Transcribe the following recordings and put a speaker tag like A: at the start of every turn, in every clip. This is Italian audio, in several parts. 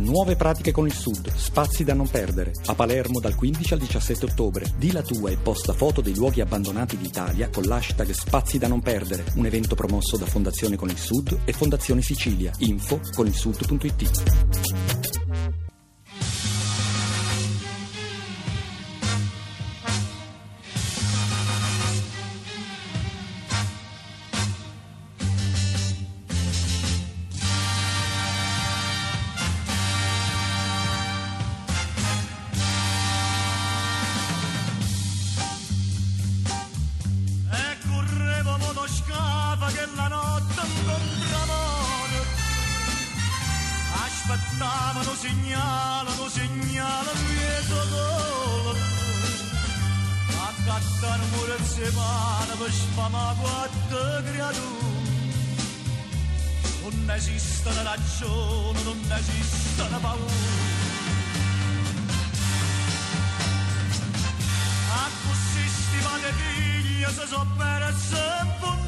A: Nuove pratiche con il Sud, spazi da non perdere. A Palermo dal 15 al 17 ottobre. Di la tua e posta foto dei luoghi abbandonati d'Italia con l'hashtag Spazi da non perdere. Un evento promosso da Fondazione con il Sud e Fondazione Sicilia. Info con il sud.it.
B: Accattano mure settimane per sfamare quattro creature. Non esistono ragioni, non esistono paure. A così stimate figli si sono persi in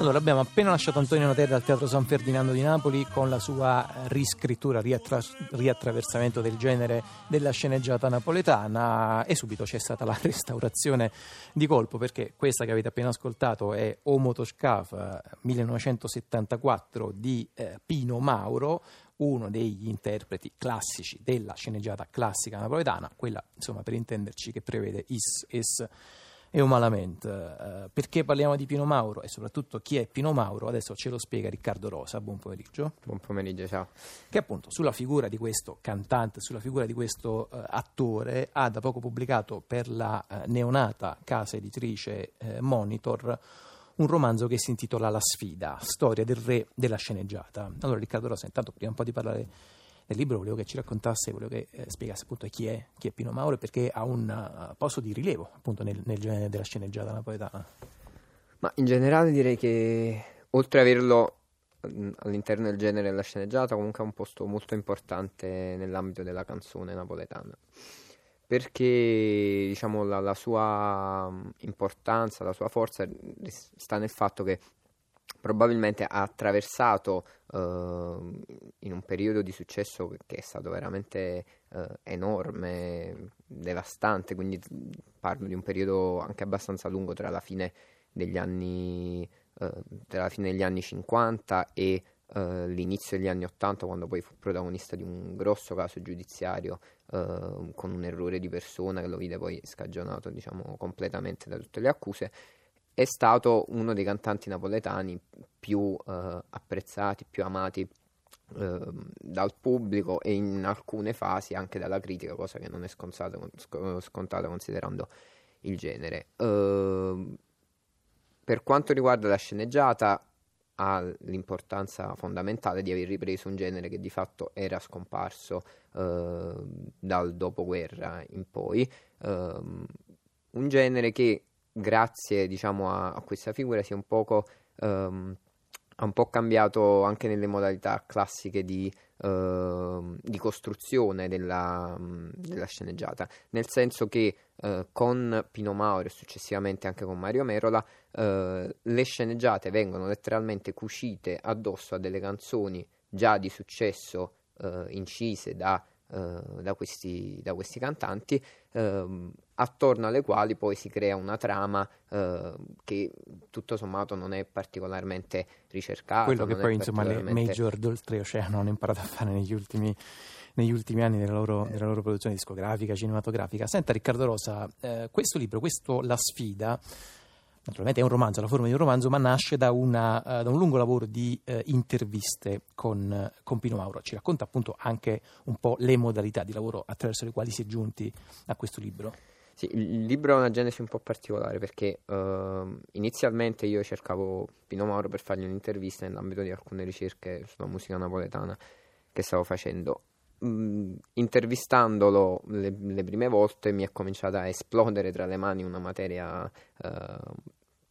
C: allora, abbiamo appena lasciato Antonio Notera al Teatro San Ferdinando di Napoli con la sua riscrittura, riattra- riattraversamento del genere della sceneggiata napoletana e subito c'è stata la restaurazione di colpo perché questa che avete appena ascoltato è O Motoscaf 1974 di eh, Pino Mauro, uno degli interpreti classici della sceneggiata classica napoletana, quella insomma per intenderci che prevede Is, Es e umanamente. Eh, perché parliamo di Pino Mauro e soprattutto chi è Pino Mauro? Adesso ce lo spiega Riccardo Rosa. Buon pomeriggio.
D: Buon pomeriggio, ciao.
C: Che appunto sulla figura di questo cantante, sulla figura di questo eh, attore, ha da poco pubblicato per la eh, neonata casa editrice eh, Monitor un romanzo che si intitola La sfida, storia del re della sceneggiata. Allora Riccardo Rosa, intanto prima un po' di parlare del libro volevo che ci raccontasse, volevo che eh, spiegasse appunto chi è, chi è Pino Mauro perché ha un uh, posto di rilievo appunto nel, nel genere della sceneggiata napoletana.
D: Ma in generale direi che oltre ad averlo mm, all'interno del genere della sceneggiata comunque ha un posto molto importante nell'ambito della canzone napoletana perché diciamo la, la sua mm, importanza, la sua forza sta nel fatto che probabilmente ha attraversato uh, in un periodo di successo che è stato veramente uh, enorme, devastante, quindi parlo di un periodo anche abbastanza lungo tra la fine degli anni, uh, tra la fine degli anni 50 e l'inizio degli anni 80 quando poi fu protagonista di un grosso caso giudiziario con un errore di persona che lo vide poi scagionato diciamo completamente da tutte le accuse è stato uno dei cantanti napoletani più eh, apprezzati, più amati eh, dal pubblico e in alcune fasi anche dalla critica, cosa che non è scontata, scontata considerando il genere. Uh, per quanto riguarda la sceneggiata, ha l'importanza fondamentale di aver ripreso un genere che di fatto era scomparso uh, dal dopoguerra in poi, uh, un genere che grazie diciamo, a, a, questa figura si è un poco um, ha un po' cambiato anche nelle modalità classiche di, uh, di costruzione della, della, sceneggiata, nel senso che uh, con Pino Mauro e successivamente anche con Mario Merola uh, le sceneggiate vengono letteralmente cucite addosso a delle canzoni già di successo incise da eh, da, questi, da, questi, cantanti, ehm, attorno alle quali poi si crea una trama eh, che tutto sommato non è particolarmente ricercata.
C: Quello che poi insomma le major d'oltreoceano hanno imparato a fare negli ultimi negli ultimi anni della loro, della loro, produzione discografica, cinematografica. Senta Riccardo Rosa, eh, questo libro, questo La sfida, naturalmente è un romanzo, la forma di un romanzo, ma nasce da, una, uh, da un lungo lavoro di uh, interviste con, uh, con, Pino Mauro. Ci racconta appunto anche un po' le modalità di lavoro attraverso le quali si è giunti a questo libro.
D: Sì, il libro ha una genesi un po' particolare perché uh, inizialmente io cercavo Pino Mauro per fargli un'intervista nell'ambito di alcune ricerche sulla musica napoletana che stavo facendo. Mm, intervistandolo le, le, prime volte mi è cominciata a esplodere tra le mani una materia uh,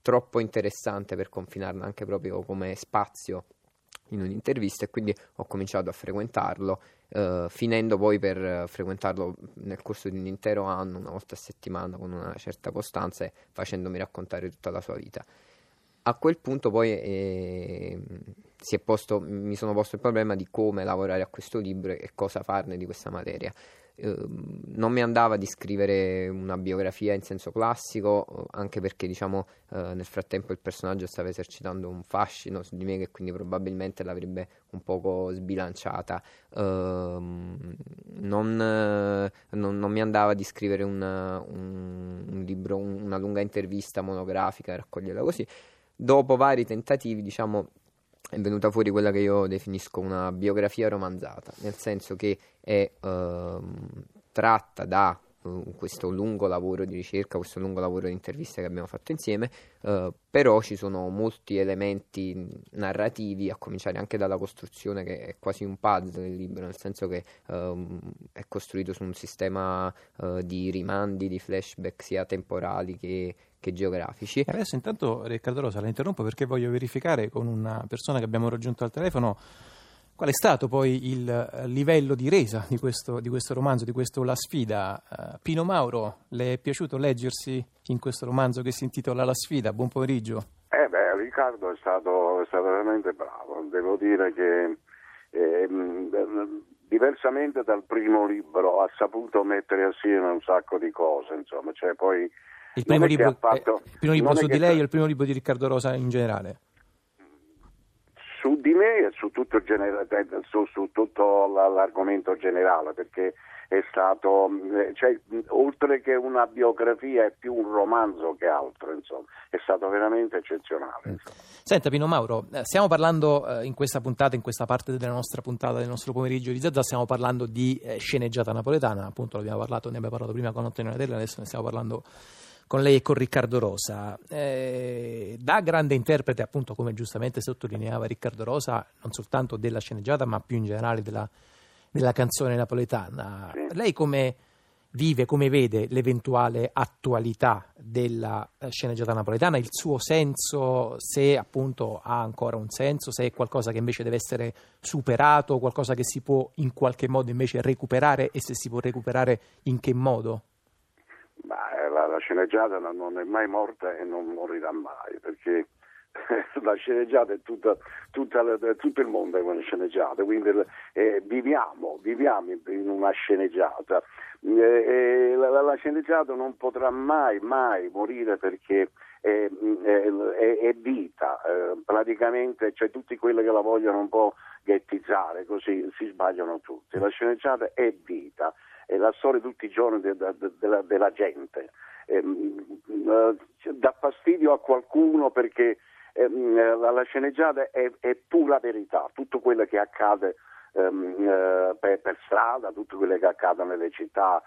D: troppo interessante per confinarla anche proprio come spazio in un'intervista e quindi ho cominciato a frequentarlo, eh, finendo poi per frequentarlo nel corso di un intero anno, una volta a settimana, con una certa costanza e facendomi raccontare tutta la sua vita. A quel punto poi eh, posto, mi sono posto il problema di come lavorare a questo libro e cosa farne di questa materia. Ehm, non mi andava di scrivere una biografia in senso classico, anche perché diciamo uh, nel frattempo il personaggio stava esercitando un fascino su di me che quindi probabilmente l'avrebbe un poco sbilanciata. Uh, non, non, non, mi andava di scrivere una, un, un, libro, una lunga intervista monografica raccoglierla così. Dopo vari tentativi, diciamo, è venuta fuori quella che io definisco una biografia romanzata, nel senso che è ehm, tratta da questo lungo lavoro di ricerca, questo lungo lavoro di interviste che abbiamo fatto insieme, uh, però ci sono molti elementi narrativi, a cominciare anche dalla costruzione che è quasi un puzzle del libro, nel senso che uh, è costruito su un sistema uh, di rimandi, di flashback sia temporali che che geografici.
C: Adesso intanto Riccardo Rosa la interrompo perché voglio verificare con una persona che abbiamo raggiunto al telefono qual è stato poi il eh, livello di resa di questo, di questo romanzo, di questo La sfida. Uh, Pino Mauro, le è piaciuto leggersi in questo romanzo che si intitola La sfida? Buon pomeriggio.
E: Eh beh, Riccardo è stato, è stato veramente bravo, devo dire che eh, diversamente dal primo libro ha saputo mettere assieme un sacco di cose, insomma, cioè poi
C: il primo libro, fatto, eh, il primo libro su di lei o il primo libro di Riccardo Rosa in generale?
E: Su di me e su tutto, genera- su, su tutto l'argomento generale, perché è stato, eh, cioè, oltre che una biografia, è più un romanzo che altro, insomma, è stato veramente eccezionale. Insomma.
C: Senta Pino Mauro, eh, stiamo parlando in questa puntata, in questa parte della nostra puntata, del nostro pomeriggio di Zazza, stiamo parlando di sceneggiata napoletana, appunto ne abbiamo parlato prima con Antonio Natella, adesso ne stiamo parlando con lei e con Riccardo Rosa. Eh, da grande interprete, appunto, come giustamente sottolineava Riccardo Rosa, non soltanto della sceneggiata, ma più in generale della, della canzone napoletana, lei come vive, come vede l'eventuale attualità della eh, sceneggiata napoletana, il suo senso, se appunto ha ancora un senso, se è qualcosa che invece deve essere superato, qualcosa che si può in qualche modo invece recuperare e se si può recuperare in che modo?
E: La sceneggiata non è mai morta e non morirà mai, perché la sceneggiata è tutta, tutta, tutto il mondo è una sceneggiata, quindi eh, viviamo, viviamo, in una sceneggiata. Eh, la, la, sceneggiata non potrà mai, mai morire perché è, è, è vita, eh, praticamente cioè, tutti quelli che la vogliono un po' ghettizzare, così si sbagliano tutti. La sceneggiata è vita, la storia tutti i giorni de, de, de, della, della gente. Ehm, eh, dà fastidio a qualcuno perché ehm, la sceneggiata è, è, pura verità, tutto quello che accade ehm, eh, per, per, strada, tutto quello che accade nelle città,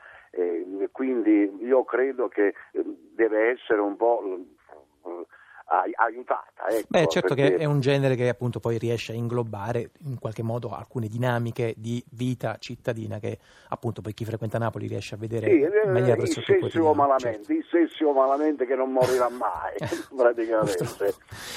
E: quindi io credo che deve essere un po' aiutata. Ecco,
C: Beh, certo perché... che è un genere che appunto poi riesce a inglobare in qualche modo alcune dinamiche di vita cittadina che appunto poi chi frequenta Napoli riesce a vedere sì, in maniera pressoché quotidiana.
E: Malamente, certo. Dissessimo malamente che non morirà mai, praticamente.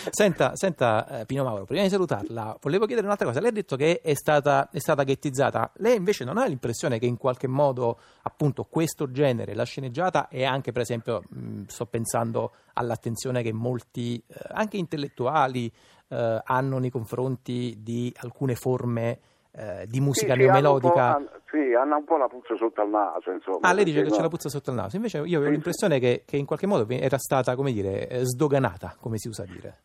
C: senta, senta eh, Pino Mauro, prima di salutarla, volevo chiedere un'altra cosa. Lei ha detto che è stata, è stata ghettizzata. Lei invece non ha l'impressione che in qualche modo appunto questo genere, la sceneggiata e anche per esempio, mh, sto pensando all'attenzione che molti, eh, anche intellettuali, eh, hanno nei confronti di alcune forme eh, di musica sì, neomelodica.
E: Hanno sì, hanno un po' la puzza sotto al naso. Insomma,
C: ah, lei dice che no. c'è la puzza sotto il naso. Invece io avevo sì, l'impressione che, che, in qualche modo era stata, come dire, eh, sdoganata, come si usa dire.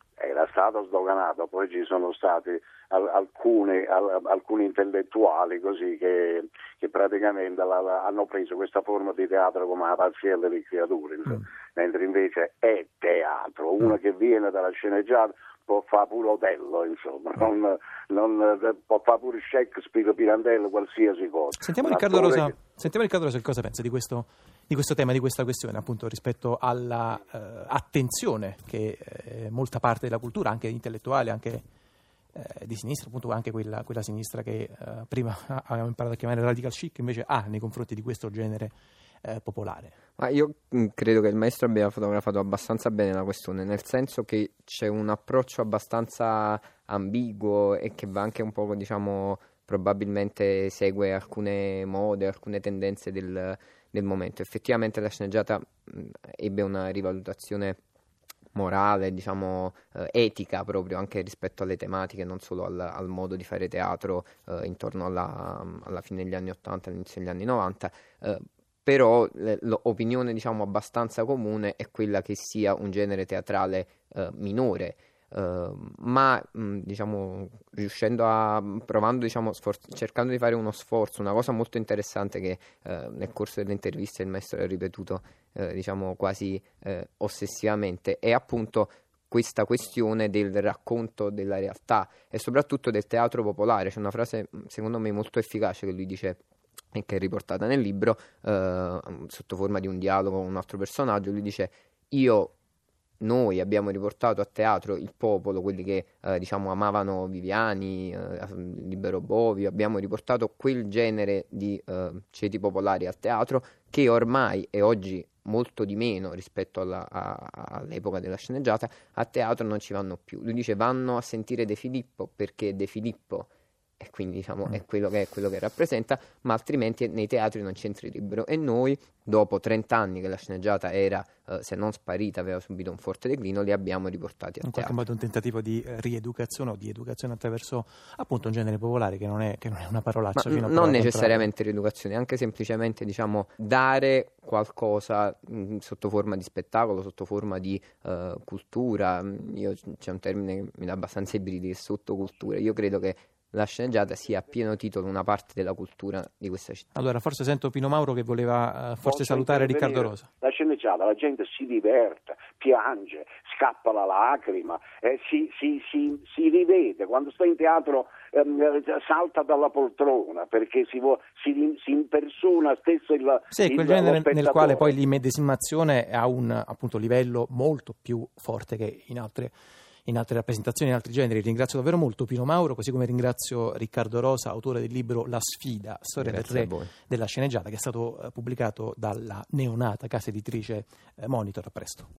E: Era stata sdoganata, poi ci sono stati alcuni, alcuni intellettuali così che, che praticamente la, la, hanno preso questa forma di teatro come la parziella di creature, mm. mentre invece è teatro, uno mm. che viene dalla sceneggiata può fare pure Otello, insomma, non, non, può fare pure Shakespeare, Pirandello, qualsiasi cosa.
C: Sentiamo Riccardo, Rosa, che... sentiamo Riccardo Rosa cosa pensa di questo di questo tema, di questa questione, appunto rispetto all'attenzione eh, che eh, molta parte della cultura, anche intellettuale, anche eh, di sinistra, appunto anche quella, quella sinistra che eh, prima abbiamo imparato a chiamare radical chic, invece ha nei confronti di questo genere eh, popolare.
D: Ma io mh, credo che il maestro abbia fotografato abbastanza bene la questione, nel senso che c'è un approccio abbastanza ambiguo e che va anche un po', diciamo, probabilmente segue alcune mode, alcune tendenze del, del momento. Effettivamente la sceneggiata mh, ebbe una rivalutazione morale, diciamo eh, etica proprio anche rispetto alle tematiche, non solo al, al modo di fare teatro eh, intorno alla, alla, fine degli anni 80 all'inizio degli anni 90. Eh, però l'opinione diciamo abbastanza comune è quella che sia un genere teatrale eh, minore Uh, ma mh, diciamo riuscendo a provando diciamo sfor- cercando di fare uno sforzo una cosa molto interessante che uh, nel corso delle interviste il maestro ha ripetuto uh, diciamo quasi ossessivamente è appunto questa questione del racconto della realtà e soprattutto del teatro popolare. C'è una frase secondo me molto efficace che lui dice e che è riportata nel libro sotto forma di un dialogo con un altro personaggio. Lui dice io noi abbiamo riportato a teatro il popolo, quelli che eh, diciamo amavano Viviani, eh, Libero Bovio, abbiamo riportato quel genere di eh, ceti popolari al teatro che ormai e oggi molto di meno rispetto alla, a, all'epoca della sceneggiata, a teatro non ci vanno più. Lui dice vanno a sentire De Filippo perché De Filippo e quindi diciamo mm. è, quello che, è quello che rappresenta, ma altrimenti nei teatri non c'entra il libro. E noi, dopo 30 anni che la sceneggiata era, eh, se non sparita, aveva subito un forte declino, li abbiamo riportati a
C: In qualche modo un tentativo di eh, rieducazione o di educazione attraverso appunto un genere popolare che non è, che non è una parolaccia.
D: Ma non necessariamente rieducazione, anche semplicemente diciamo dare qualcosa mh, mm, sotto forma di spettacolo, sotto forma di uh, cultura. Io, c'è un termine che mi dà abbastanza i brividi, che è sottocultura. Io credo che la sceneggiata sia a pieno titolo una parte della cultura di questa città.
C: Allora, forse sento Pino Mauro che voleva uh, forse salutare Riccardo Rosa.
E: La sceneggiata, la gente si diverte, piange, scappa la lacrima, eh, si, si, si, si, rivede, quando sta in teatro ehm, salta dalla poltrona perché si, si impersona stesso il
C: Sì, il, quel genere nel quale poi l'immedesimazione ha un appunto, livello molto più forte che in altre in altre rappresentazioni, in altri generi. Ringrazio davvero molto Pino Mauro, così come ringrazio Riccardo Rosa, autore del libro La sfida, storia Grazie del re della sceneggiata, che è stato eh, pubblicato dalla neonata casa editrice eh, Monitor. A presto.